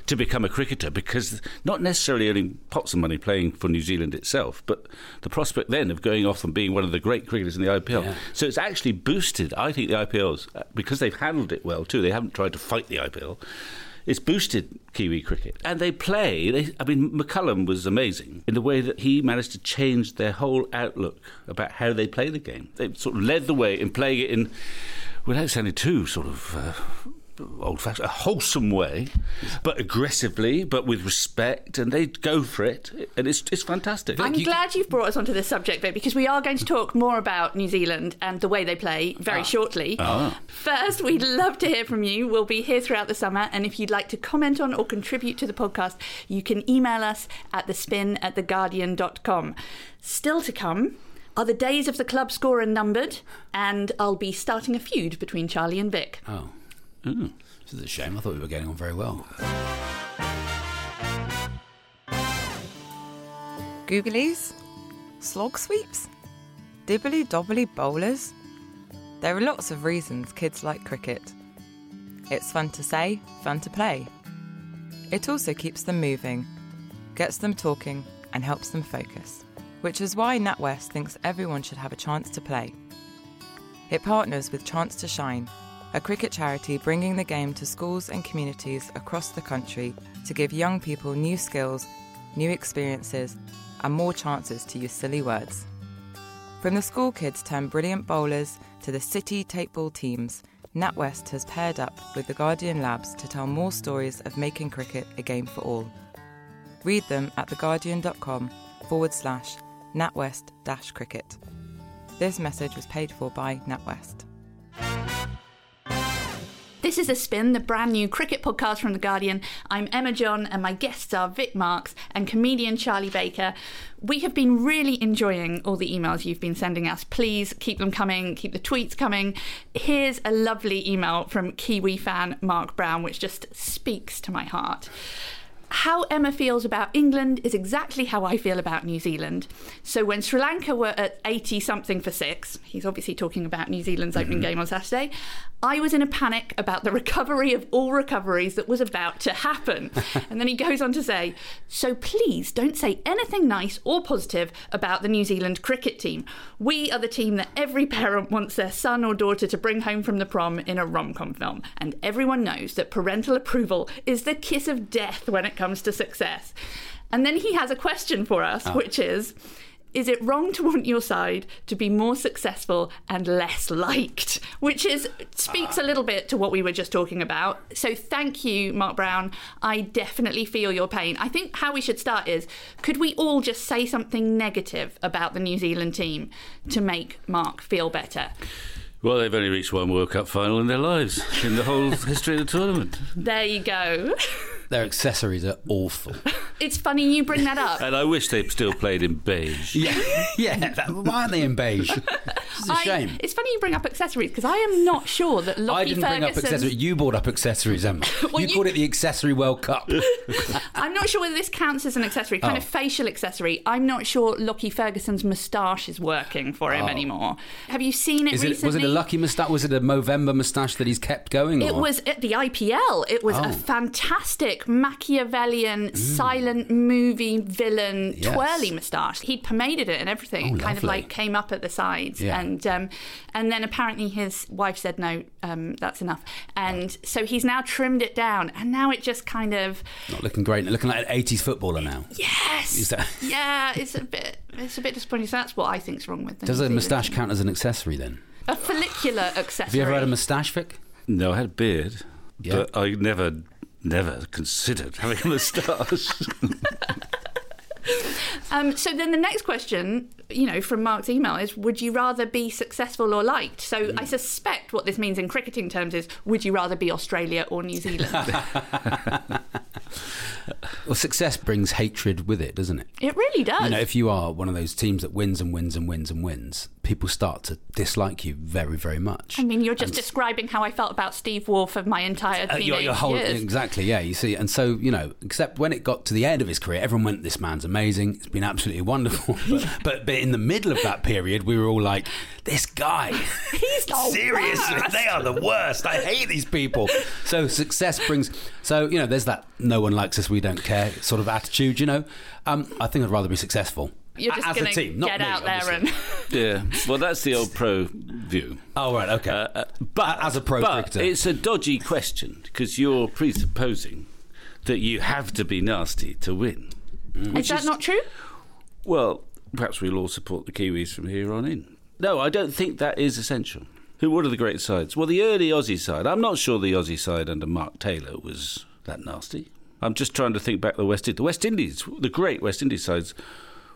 Speaker 4: to become a cricketer because not necessarily earning pots of money playing for New Zealand itself, but the prospect then of going off and being one of the great cricketers in the IPL.
Speaker 5: Yeah.
Speaker 4: So it's actually boosted, I think, the IPL's uh, because they've handled it well too. They haven't tried to fight the IPL. It's boosted Kiwi cricket, and they play. They, I mean, McCullum was amazing in the way that he managed to change their whole outlook about how they play the game. They sort of led the way in playing it in, without sounding too sort of. Uh, Old fashioned, a wholesome way, but aggressively, but with respect, and they go for it, and it's it's fantastic.
Speaker 3: I'm glad you've brought us onto this subject, though, because we are going to talk more about New Zealand and the way they play very ah. shortly. Ah. First, we'd love to hear from you. We'll be here throughout the summer, and if you'd like to comment on or contribute to the podcast, you can email us at thespin at theguardian.com. Still to come are the days of the club scorer numbered, and I'll be starting a feud between Charlie and Vic.
Speaker 5: Oh. This is a shame. I thought we were getting on very well.
Speaker 6: Googlies? Slog sweeps? Dibbly dobbly bowlers? There are lots of reasons kids like cricket. It's fun to say, fun to play. It also keeps them moving, gets them talking, and helps them focus, which is why NatWest thinks everyone should have a chance to play. It partners with Chance to Shine, a cricket charity bringing the game to schools and communities across the country to give young people new skills, new experiences, and more chances to use silly words. From the school kids turned brilliant bowlers to the city tape ball teams, NatWest has paired up with the Guardian Labs to tell more stories of making cricket a game for all. Read them at theguardian.com forward slash NatWest cricket. This message was paid for by NatWest.
Speaker 3: This is A Spin, the brand new cricket podcast from The Guardian. I'm Emma John, and my guests are Vic Marks and comedian Charlie Baker. We have been really enjoying all the emails you've been sending us. Please keep them coming, keep the tweets coming. Here's a lovely email from Kiwi fan Mark Brown, which just speaks to my heart. How Emma feels about England is exactly how I feel about New Zealand. So when Sri Lanka were at 80 something for six, he's obviously talking about New Zealand's opening mm-hmm. game on Saturday, I was in a panic about the recovery of all recoveries that was about to happen. and then he goes on to say, So please don't say anything nice or positive about the New Zealand cricket team. We are the team that every parent wants their son or daughter to bring home from the prom in a rom com film. And everyone knows that parental approval is the kiss of death when it comes to success. And then he has a question for us, ah. which is Is it wrong to want your side to be more successful and less liked? Which is speaks a little bit to what we were just talking about. So thank you, Mark Brown. I definitely feel your pain. I think how we should start is could we all just say something negative about the New Zealand team to make Mark feel better?
Speaker 4: Well, they've only reached one World Cup final in their lives in the whole history of the tournament.
Speaker 3: There you go.
Speaker 5: Their accessories are awful.
Speaker 3: It's funny you bring that up.
Speaker 4: And I wish they still played in beige.
Speaker 5: yeah, yeah. That, why aren't they in beige? It's a
Speaker 3: I-
Speaker 5: shame.
Speaker 3: it's funny you bring up accessories because I am not sure that Lockie
Speaker 5: I didn't bring up accessories. You brought up accessories, Emma.
Speaker 3: Well,
Speaker 5: you,
Speaker 3: you-
Speaker 5: called it the Accessory World Cup.
Speaker 3: I'm not sure whether this counts as an accessory, kind
Speaker 5: Oh.
Speaker 3: of facial accessory. I'm not sure Lockie Ferguson's moustache is working for him anymore. Have you seen it
Speaker 5: Oh. It
Speaker 3: recently?
Speaker 5: was it a lucky moustache? Was it a Movember moustache that he's kept going?
Speaker 3: It
Speaker 5: or?
Speaker 3: was at the IPL. It was
Speaker 5: Oh.
Speaker 3: a fantastic Machiavellian silent movie villain
Speaker 5: Yes.
Speaker 3: twirly moustache. He'd pomaded it and everything.
Speaker 5: Oh,
Speaker 3: it kind of like came up at the sides,
Speaker 5: Yeah.
Speaker 3: and um, and then apparently his wife said no, um, that's enough, and so he's now trimmed it down, and now it just kind of
Speaker 5: not looking great. Looking like an 80s footballer now.
Speaker 3: yes,
Speaker 5: Is that-
Speaker 3: yeah, it's a bit it's a bit disappointing. So that's what I think's wrong with. The
Speaker 5: Does a moustache count as an accessory then?
Speaker 3: A follicular accessory.
Speaker 5: Have you ever had a moustache, Vic?
Speaker 4: No, I had a beard,
Speaker 5: Yeah.
Speaker 4: but I never, never considered having a moustache.
Speaker 3: Um, so then the next question, you know, from Mark's email is: Would you rather be successful or liked? So
Speaker 5: Mm.
Speaker 3: I suspect what this means in cricketing terms is: Would you rather be Australia or New Zealand?
Speaker 5: Well, success brings hatred with it, doesn't it?
Speaker 3: it really does.
Speaker 5: You know, if you are one of those teams that wins and wins and wins and wins, people start to dislike you very, very much.
Speaker 3: I mean, you're just describing how I felt about Steve Waugh for my entire
Speaker 5: Uh,
Speaker 3: teenage
Speaker 5: your, your whole,
Speaker 3: years.
Speaker 5: exactly, yeah. You see, and so you know, except when it got to the end of his career, everyone went, "This man's amazing. It's been absolutely wonderful." But, but, but in the middle of that period, we were all like, "This guy,
Speaker 3: He's the
Speaker 5: seriously,
Speaker 3: worst."
Speaker 5: they are the worst. I hate these people." So success brings. So you know, there's that "no one likes us, we don't care" sort of attitude. You know, um, I think I'd rather be successful.
Speaker 3: You're just
Speaker 5: as a
Speaker 3: going to
Speaker 5: team, not
Speaker 3: get
Speaker 5: me,
Speaker 3: out there and.
Speaker 4: Yeah, well, that's the old pro view.
Speaker 5: Oh right, okay.
Speaker 4: Uh, uh, but
Speaker 5: As a pro
Speaker 4: but
Speaker 5: cricketer.
Speaker 4: it's a dodgy question because you're presupposing that you have to be nasty to win.
Speaker 3: Is that not true?
Speaker 4: Well, perhaps we'll all support the Kiwis from here on in. No, I don't think that is essential. Who? What are the great sides? Well, the early Aussie side. I'm not sure the Aussie side under Mark Taylor was that nasty. I'm just trying to think back the West Indies. The West Indies, the great West Indies sides,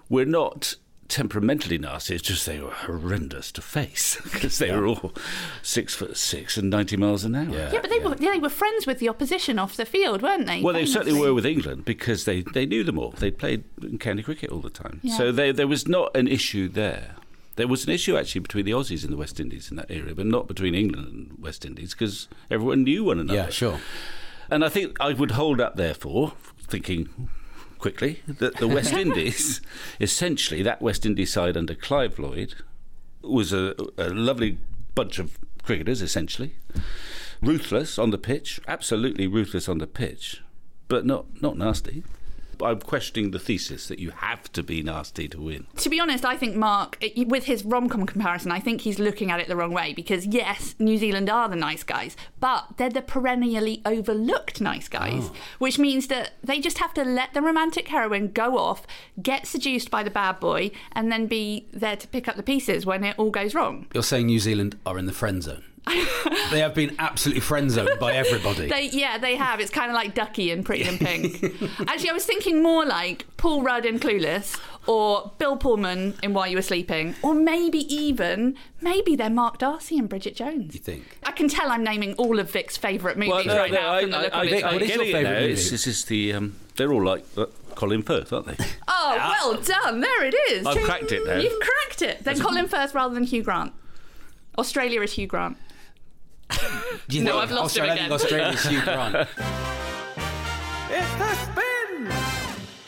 Speaker 4: were not temperamentally nasty. It's just they were horrendous to face because they were all six foot six and 90 miles an hour.
Speaker 3: Yeah, but they were they were friends with the opposition off the field, weren't they?
Speaker 4: Well, they certainly were with England because they, they knew them all. They played county cricket all the time.
Speaker 3: Yeah.
Speaker 4: So they, there was not an issue there. There was an issue actually between the Aussies and the West Indies in that area, but not between England and West Indies because everyone knew one another.
Speaker 5: yeah, sure.
Speaker 4: And I think I would hold up, therefore, thinking quickly, that the West Indies, essentially, that West Indies side under Clive Lloyd, was a, a lovely bunch of cricketers, essentially. Ruthless on the pitch, absolutely ruthless on the pitch, but not, not nasty. I'm questioning the thesis that you have to be nasty to win.
Speaker 3: To be honest, I think Mark, with his rom com comparison, I think he's looking at it the wrong way because, yes, New Zealand are the nice guys, but they're the perennially overlooked nice guys, oh. which means that they just have to let the romantic heroine go off, get seduced by the bad boy, and then be there to pick up the pieces when it all goes wrong.
Speaker 5: You're saying New Zealand are in the friend zone. they have been absolutely friend zoned by everybody.
Speaker 3: They, yeah, they have. It's kind of like Ducky in Pretty in Pink. Actually, I was thinking more like Paul Rudd in Clueless, or Bill Pullman in While You Were Sleeping, or maybe even maybe they're Mark Darcy and Bridget Jones.
Speaker 5: you think?
Speaker 3: I can tell I'm naming all of Vic's favourite movies right now from the look on his
Speaker 5: what
Speaker 3: face.
Speaker 5: is your favourite movie?
Speaker 4: It's, this is the, um, they're all like uh, Colin Firth, aren't they?
Speaker 3: Oh, well done. There it is.
Speaker 4: I've cracked it now.
Speaker 3: You've cracked it. Then Colin Firth rather than Hugh Grant. Australia is Hugh Grant.
Speaker 5: Do you
Speaker 3: No,
Speaker 5: think
Speaker 3: I've lost him
Speaker 5: Australia,
Speaker 3: again.
Speaker 5: I think Australia's Hugh Grant.
Speaker 2: It's the spin!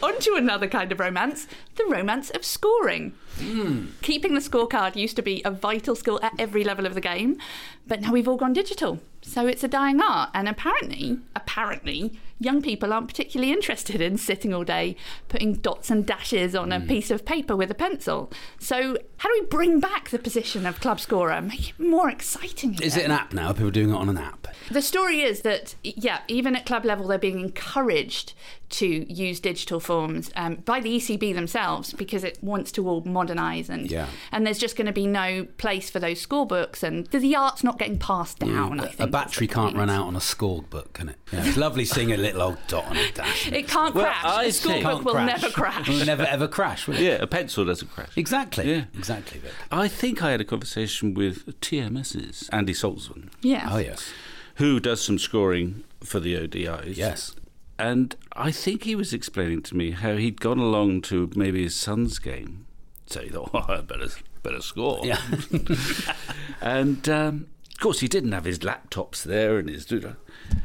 Speaker 3: On to another kind of romance the romance of scoring. Hmm. Keeping the scorecard used to be a vital skill at every level of the game, but now we've all gone digital. So it's a dying art, and apparently, apparently, young people aren't particularly interested in sitting all day putting dots and dashes on a piece of paper with a pencil. So, how do we bring back the position of club scorer, make it more exciting?
Speaker 5: Is it an app now? Are people doing it on an app?
Speaker 3: The story is that, yeah, even at club level, they're being encouraged to use digital forms um, by the ECB themselves because it wants to all modernise and
Speaker 5: Yeah.
Speaker 3: and there's just going to be no place for those scorebooks and the, the art's not getting passed down. I think
Speaker 5: battery can't run out on a scorebook, can it? Yeah, it's lovely seeing a little old dot on a dash.
Speaker 3: It can't
Speaker 4: Well,
Speaker 3: crash.
Speaker 4: I
Speaker 3: the
Speaker 4: think-
Speaker 3: scorebook will
Speaker 5: crash.
Speaker 3: never crash.
Speaker 5: Will never ever crash, will it?
Speaker 4: Yeah, a pencil doesn't crash.
Speaker 5: Exactly.
Speaker 4: Yeah.
Speaker 5: Exactly, Vic.
Speaker 4: I think I had a conversation with TMS's Andy Zaltzman,
Speaker 3: yeah.
Speaker 5: Oh yes.
Speaker 4: who does some scoring for the ODIs.
Speaker 5: Yes.
Speaker 4: And I think he was explaining to me how he'd gone along to maybe his son's game. So he thought, oh, I better, better score.
Speaker 5: Yeah.
Speaker 4: And um, of course, he didn't have his laptops there and his.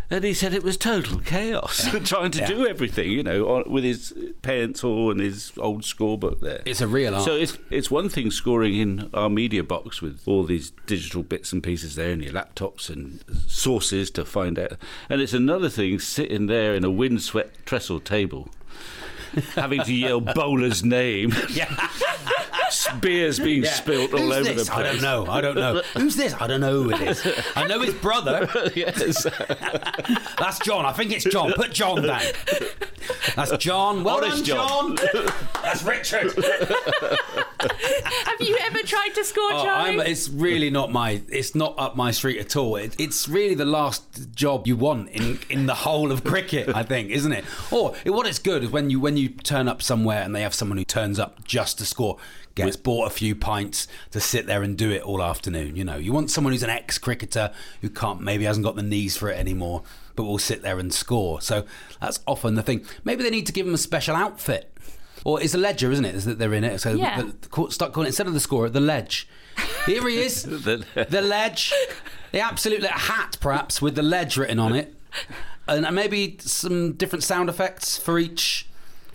Speaker 4: And he said it was total chaos trying to
Speaker 5: Yeah.
Speaker 4: do everything, you know, on, with his pencil and his old scorebook there.
Speaker 5: It's a real art.
Speaker 4: So it's it's one thing scoring in our media box with all these digital bits and pieces there and your laptops and sources to find out, and it's another thing sitting there in a windswept trestle table, having to yell bowler's name,
Speaker 5: yeah.
Speaker 4: Beers being
Speaker 5: Yeah.
Speaker 4: spilt all
Speaker 5: Who's
Speaker 4: over
Speaker 5: this?
Speaker 4: the place.
Speaker 5: I don't know. I don't know. Who's this? I don't know who it is. I know his brother.
Speaker 4: yes.
Speaker 5: That's John. I think it's John. Put John down. That's John. Well
Speaker 4: Honest
Speaker 5: done, John. That's Richard.
Speaker 3: Have you ever tried to score,
Speaker 5: Oh,
Speaker 3: Charlie?
Speaker 5: I'm, it's really not my. It's not up my street at all. It, it's really the last job you want in in the whole of cricket. I think, isn't it? Or what it's good is when you when you turn up somewhere and they have someone who turns up just to score, gets bought a few pints to sit there and do it all afternoon. You know, you want someone who's an ex cricketer who can't maybe hasn't got the knees for it anymore, but will sit there and score. So that's often the thing. Maybe they need to give them a special outfit. Or it's a ledger, isn't it? Is that they're in it? So
Speaker 3: Yeah.
Speaker 5: the, the, start calling instead of the scorer, the ledge. Here he is,
Speaker 4: The-
Speaker 5: the ledge, the absolute hat, perhaps with the ledge written on it, and maybe some different sound effects for each.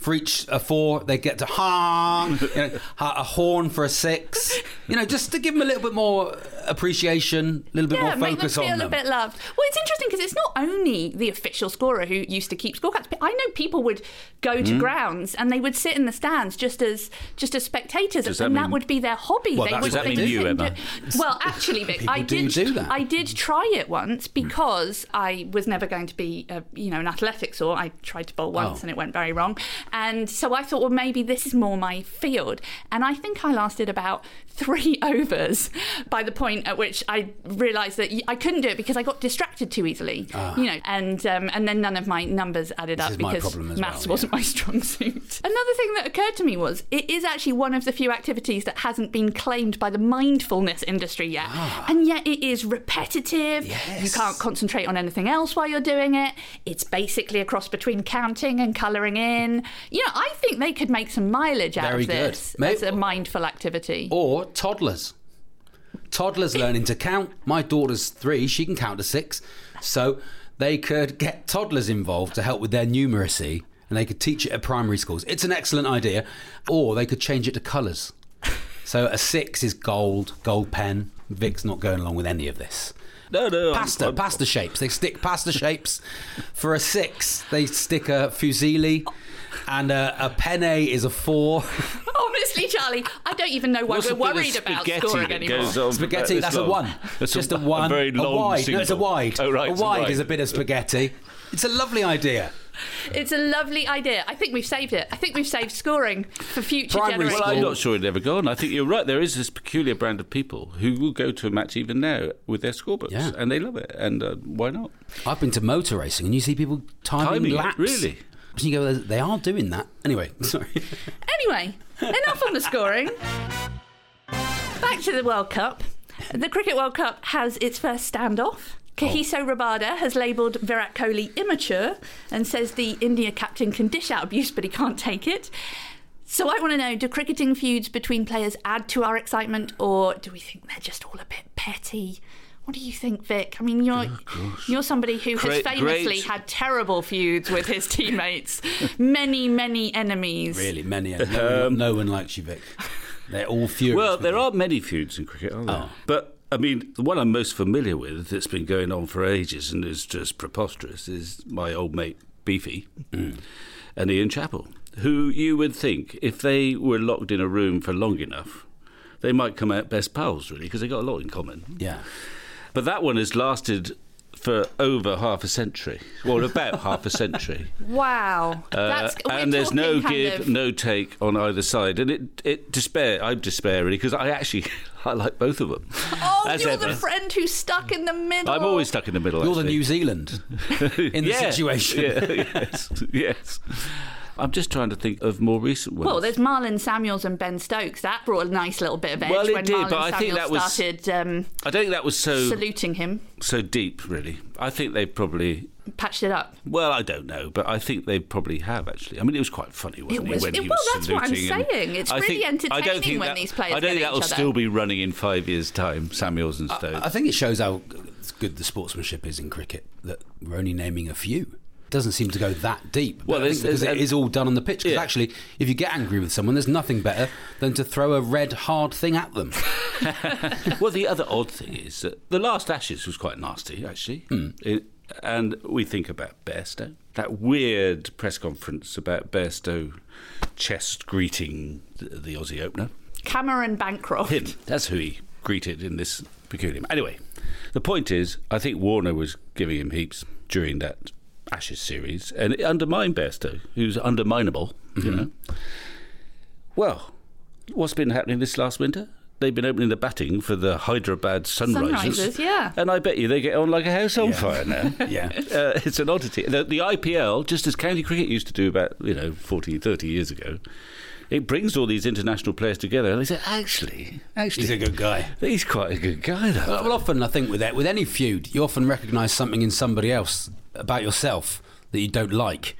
Speaker 5: For each a four, they get to honk, you know, a horn for a six. You know, just to give them a little bit more appreciation, a little bit
Speaker 3: Yeah,
Speaker 5: more
Speaker 3: make them
Speaker 5: focus
Speaker 3: feel
Speaker 5: on
Speaker 3: a
Speaker 5: them.
Speaker 3: bit loved. Well, it's interesting because it's not only the official scorer who used to keep scorecards. I know people would go
Speaker 5: Hmm?
Speaker 3: to grounds and they would sit in the stands just as just as spectators,
Speaker 4: Does
Speaker 3: and
Speaker 4: that
Speaker 3: that would be their hobby.
Speaker 5: Well,
Speaker 3: they would
Speaker 5: what
Speaker 3: they
Speaker 5: they
Speaker 3: would
Speaker 4: do. Emma.
Speaker 3: Well, actually, Vic, I did
Speaker 5: do that.
Speaker 3: I did try it once because I was never going to be, a, you know, an athletics or I tried to bowl once
Speaker 5: Oh.
Speaker 3: and it went very wrong, and so I thought, well, maybe this is more my field, and I think I lasted about three overs by the point at which I realised that I couldn't do it because I got distracted too easily, you know, and um, and then none of my numbers added
Speaker 5: Ah. This
Speaker 3: up because maths
Speaker 5: well,
Speaker 3: wasn't my strong suit. Another thing that occurred to me was it is actually one of the few activities that hasn't been claimed by the mindfulness industry yet, and yet it is repetitive. Yes. You
Speaker 5: Ah.
Speaker 3: Can't concentrate on anything else while you're doing it. It's basically a cross between counting and colouring in. You know, I think they could make some mileage out
Speaker 5: Very
Speaker 3: of
Speaker 5: good.
Speaker 3: this
Speaker 5: May-
Speaker 3: as a mindful activity.
Speaker 5: or toddlers. Toddlers learning to count. My daughter's three; she can count to six. So they could get toddlers involved to help with their numeracy, and they could teach it at primary schools. It's an excellent idea. Or they could change it to colours. So a six is gold, gold pen. Vic's not going along with any of this.
Speaker 4: No, no. I'm-
Speaker 5: Pasta,
Speaker 4: I'm-
Speaker 5: pasta shapes. They stick pasta shapes. For a six, they stick a fusilli, and a, a penne is a four.
Speaker 3: Honestly, Charlie, I don't even know why
Speaker 4: What's
Speaker 3: we're
Speaker 4: the bit
Speaker 3: worried about
Speaker 4: spaghetti
Speaker 3: scoring anymore.
Speaker 4: goes
Speaker 5: Spaghetti, that's
Speaker 4: this
Speaker 5: a one.
Speaker 4: That's
Speaker 5: just a, one.
Speaker 4: very long
Speaker 5: wide. No, it's a wide.
Speaker 4: Oh, right.
Speaker 5: A
Speaker 4: it's
Speaker 5: wide, is a bit of spaghetti. It's a lovely idea.
Speaker 3: It's a lovely idea. I think we've saved it. I think we've saved scoring for future
Speaker 5: Primary
Speaker 3: generations.
Speaker 4: Well, I'm not sure it'd ever go on. I think you're right. There is this peculiar brand of people who will go to a match even now with their scorebooks,
Speaker 5: Yeah.
Speaker 4: and they love it. And uh, why not?
Speaker 5: I've been to motor racing, and you see people timing,
Speaker 4: Timing
Speaker 5: laps.
Speaker 4: really?
Speaker 5: And you go, they are doing that. Anyway, sorry.
Speaker 3: Anyway, enough on the scoring. Back to the World Cup. The Cricket World Cup has its first standoff. Kagiso Rabada has labelled Virat Kohli immature and says the India captain can dish out abuse, but he can't take it. So I want to know: Do cricketing feuds between players add to our excitement, or do we think they're just all a bit petty? What do you think, Vic? I mean, you're you're somebody who has famously
Speaker 4: great.
Speaker 3: had terrible feuds with his teammates, many, many enemies.
Speaker 5: really, many. No, one, no one likes you, Vic. They're all furious.
Speaker 4: Well, there
Speaker 5: you.
Speaker 4: are many feuds in cricket, aren't there?
Speaker 5: Oh.
Speaker 4: But I mean, the one I'm most familiar with that's been going on for ages and is just preposterous is my old mate Beefy
Speaker 5: Mm.
Speaker 4: and Ian Chappell, who you would think if they were locked in a room for long enough, they might come out best pals, really, because they got a lot in common.
Speaker 5: Yeah.
Speaker 4: But that one has lasted for over half a century, well, about half a century.
Speaker 3: Wow.
Speaker 4: Uh,
Speaker 3: That's,
Speaker 4: and there's no give,
Speaker 3: of-
Speaker 4: no take on either side, and it it despair. I'm despairing because I actually I like both of them.
Speaker 3: Oh, you're
Speaker 4: ever.
Speaker 3: the friend who's stuck in the middle.
Speaker 4: I'm always stuck in the middle.
Speaker 5: You're the. New Zealand in the
Speaker 4: Yeah,
Speaker 5: situation.
Speaker 4: yeah, yes, yes. I'm just trying to think of more recent ones.
Speaker 3: Well, there's Marlon Samuels and Ben Stokes. That brought a nice little bit of edge
Speaker 4: Well, it
Speaker 3: when
Speaker 4: did,
Speaker 3: Marlon
Speaker 4: but I think that was-
Speaker 3: started um,
Speaker 4: I don't think that was so
Speaker 3: saluting him,
Speaker 4: so deep, really. I think they probably.
Speaker 3: patched it up.
Speaker 4: Well, I don't know, but I think they probably have actually. I mean, it was quite funny, wasn't
Speaker 3: It was-
Speaker 4: when
Speaker 3: it-
Speaker 4: he
Speaker 3: well,
Speaker 4: was
Speaker 3: that's what I'm saying. It's
Speaker 4: I
Speaker 3: really
Speaker 4: think- I don't
Speaker 3: entertaining
Speaker 4: think
Speaker 3: when
Speaker 4: that-
Speaker 3: these players
Speaker 4: I don't
Speaker 3: get
Speaker 4: think
Speaker 3: at
Speaker 4: that will still be running in five years' time. Samuels and Stones.
Speaker 5: I think it shows how good the sportsmanship is in cricket that we're only naming a few. It doesn't seem to go that deep.
Speaker 4: Well,
Speaker 5: Well,
Speaker 4: there's-
Speaker 5: because it
Speaker 4: there's-
Speaker 5: is all done on the pitch. Because
Speaker 4: Yeah.
Speaker 5: actually, if you get angry with someone, there's nothing better than to throw a red hard thing at them.
Speaker 4: well, the other odd thing is that the last Ashes was quite nasty, actually. Hmm. It, and we think about Bairstow. That weird press conference about Bairstow chest greeting the, the Aussie opener.
Speaker 3: Cameron Bancroft.
Speaker 4: Him. That's who he greeted in this peculiar. Anyway, the point is, I think Warner was giving him heaps during that Ashes series, and it undermined Bairstow, who's underminable, you know. Well, what's been happening this last winter? They've been opening the batting for the Hyderabad Sunrisers.
Speaker 3: Sunrisers, yeah.
Speaker 4: And I bet you they get on like a house on fire now.
Speaker 5: Yeah.
Speaker 4: Uh, it's an oddity. The, the IPL, just as county cricket used to do about, you know, 40, 30 years ago, it brings all these international players together and they say, actually, actually,
Speaker 5: He's a good guy.
Speaker 4: He's quite a good guy, though.
Speaker 5: Well, well, often I think with that, with any feud, you often recognise something in somebody else about yourself that you don't like.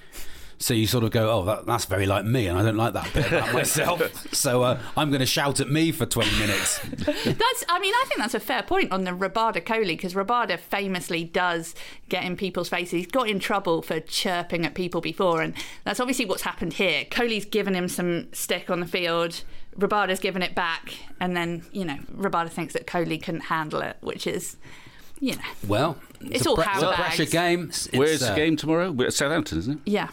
Speaker 5: So you sort of go, oh, that, that's very like me, and I don't like that bit about myself. so uh, I'm going to shout at me for 20 minutes.
Speaker 3: That's, I mean, I think that's a fair point on the Rabada Kohli because Rabada famously does get in people's faces. He's got in trouble for chirping at people before, and that's obviously what's happened here. Kohli's given him some stick on the field. Rabada's given it back, and then you know Rabada thinks that Kohli couldn't handle it, which is, you know,
Speaker 5: Well,
Speaker 3: It's
Speaker 5: a
Speaker 3: all
Speaker 5: pre- it's a
Speaker 3: handbags.
Speaker 5: pressure game. It's- it's,
Speaker 4: Where's
Speaker 5: uh,
Speaker 4: the game tomorrow? We're at Southampton, isn't it?
Speaker 3: yeah,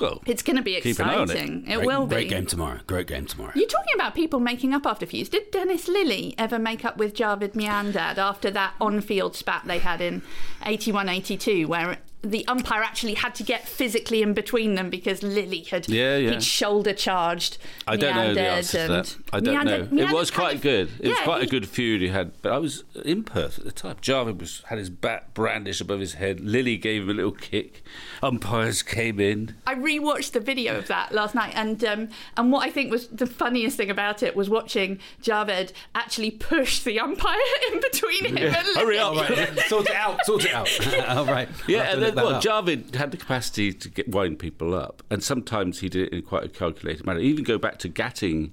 Speaker 4: Well,
Speaker 3: it's going to be
Speaker 4: Keep an eye on it.
Speaker 3: exciting. It
Speaker 5: Great,
Speaker 3: will be.
Speaker 5: great game tomorrow. Great game tomorrow.
Speaker 3: You're talking about people making up after feuds. Did Dennis Lillee ever make up with Javed Miandad after that on-field spat they had in 81-82, where the umpire actually had to get physically in between them because Lillee had
Speaker 4: Yeah, yeah.
Speaker 3: he'd shoulder charged.
Speaker 4: I don't know the answer to that. I don't
Speaker 3: Miandad-
Speaker 4: know. It was quite
Speaker 3: of-
Speaker 4: good. It was quite
Speaker 3: he-
Speaker 4: a good feud he had. But I was in Perth at the time. Javed was, had his bat brandished above his head. Lillee gave him a little kick. Umpires came in.
Speaker 3: I rewatched the video of that last night, and um, and what I think was the funniest thing about it was watching Javed actually push the umpire in between him and
Speaker 4: Hurry
Speaker 3: Lillee.
Speaker 4: up!
Speaker 5: All right, sort it out. Sort it out. All right.
Speaker 4: Yeah,
Speaker 5: have to
Speaker 4: and
Speaker 5: look
Speaker 4: well,
Speaker 5: up.
Speaker 4: Javed had the capacity to get wind people up, and sometimes he did it in quite a calculated manner. Even go back to Gatting,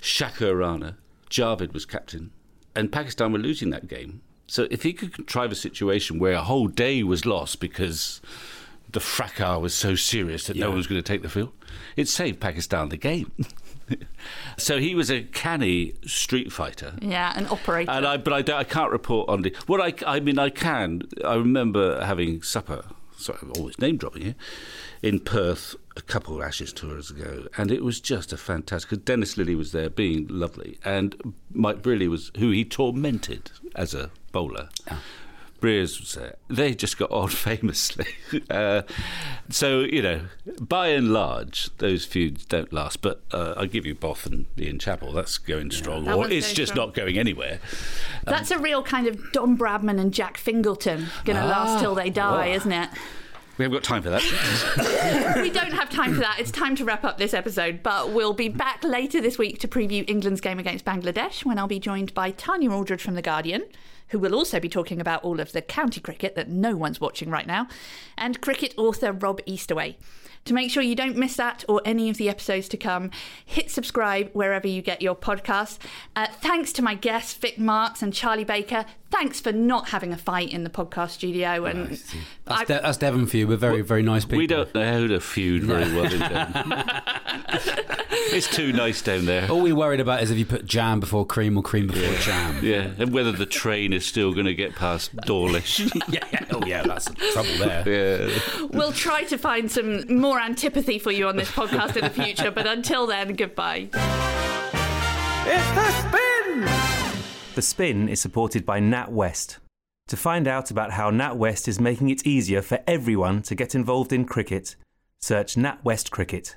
Speaker 4: Shakoor Rana, Javed was captain, and Pakistan were losing that game. So if he could contrive a situation where a whole day was lost because the fracas was so serious that no
Speaker 5: Yeah.
Speaker 4: one was going to take the field, it saved Pakistan the game. so he was a canny street fighter.
Speaker 3: Yeah, an operator.
Speaker 4: And I, but I, don't, I can't report on the. What I, I mean, I can. I remember having supper. Sorry, I'm always name dropping here. In Perth, a couple of Ashes tours ago, and it was just a fantastic. Because Dennis Lillee was there, being lovely, and Mike Brearley was who he tormented as a bowler. Ah. Brears was there. They just got on famously. Uh, so, you know, by and large, those feuds don't last. But uh, I give you Boff and Ian Chappell. That's going strong.
Speaker 3: That
Speaker 4: or it's just
Speaker 3: strong.
Speaker 4: not going anywhere.
Speaker 3: That's a real kind of Don Bradman and Jack Fingleton going to last till they die,
Speaker 4: oh.
Speaker 3: isn't it?
Speaker 4: We haven't got time for that.
Speaker 3: we don't have time for that. It's time to wrap up this episode, but we'll be back later this week to preview England's game against Bangladesh when I'll be joined by Tanya Aldred from The Guardian, who will also be talking about all of the county cricket that no one's watching right now, and cricket author Rob Eastaway. To make sure you don't miss that or any of the episodes to come, hit subscribe wherever you get your podcasts. Uh, thanks to my guests, Vic Marks and Charlie Baker. Thanks for not having a fight in the podcast studio. And
Speaker 5: That's,
Speaker 3: I-
Speaker 5: De- that's Devon for you. We're very, very nice people.
Speaker 4: we don't know how to feud very well in Devon. it's too nice down there.
Speaker 5: All we're worried about is if you put jam before cream or cream before jam.
Speaker 4: Yeah, and whether the train is still going to get past Dawlish.
Speaker 5: yeah, yeah. Oh, yeah, that's the trouble there.
Speaker 4: yeah.
Speaker 3: We'll try to find some more antipathy for you on this podcast in the future, but until then, goodbye.
Speaker 2: It's the spin!
Speaker 1: The Spin is supported by NatWest. To find out about how NatWest is making it easier for everyone to get involved in cricket, search NatWest Cricket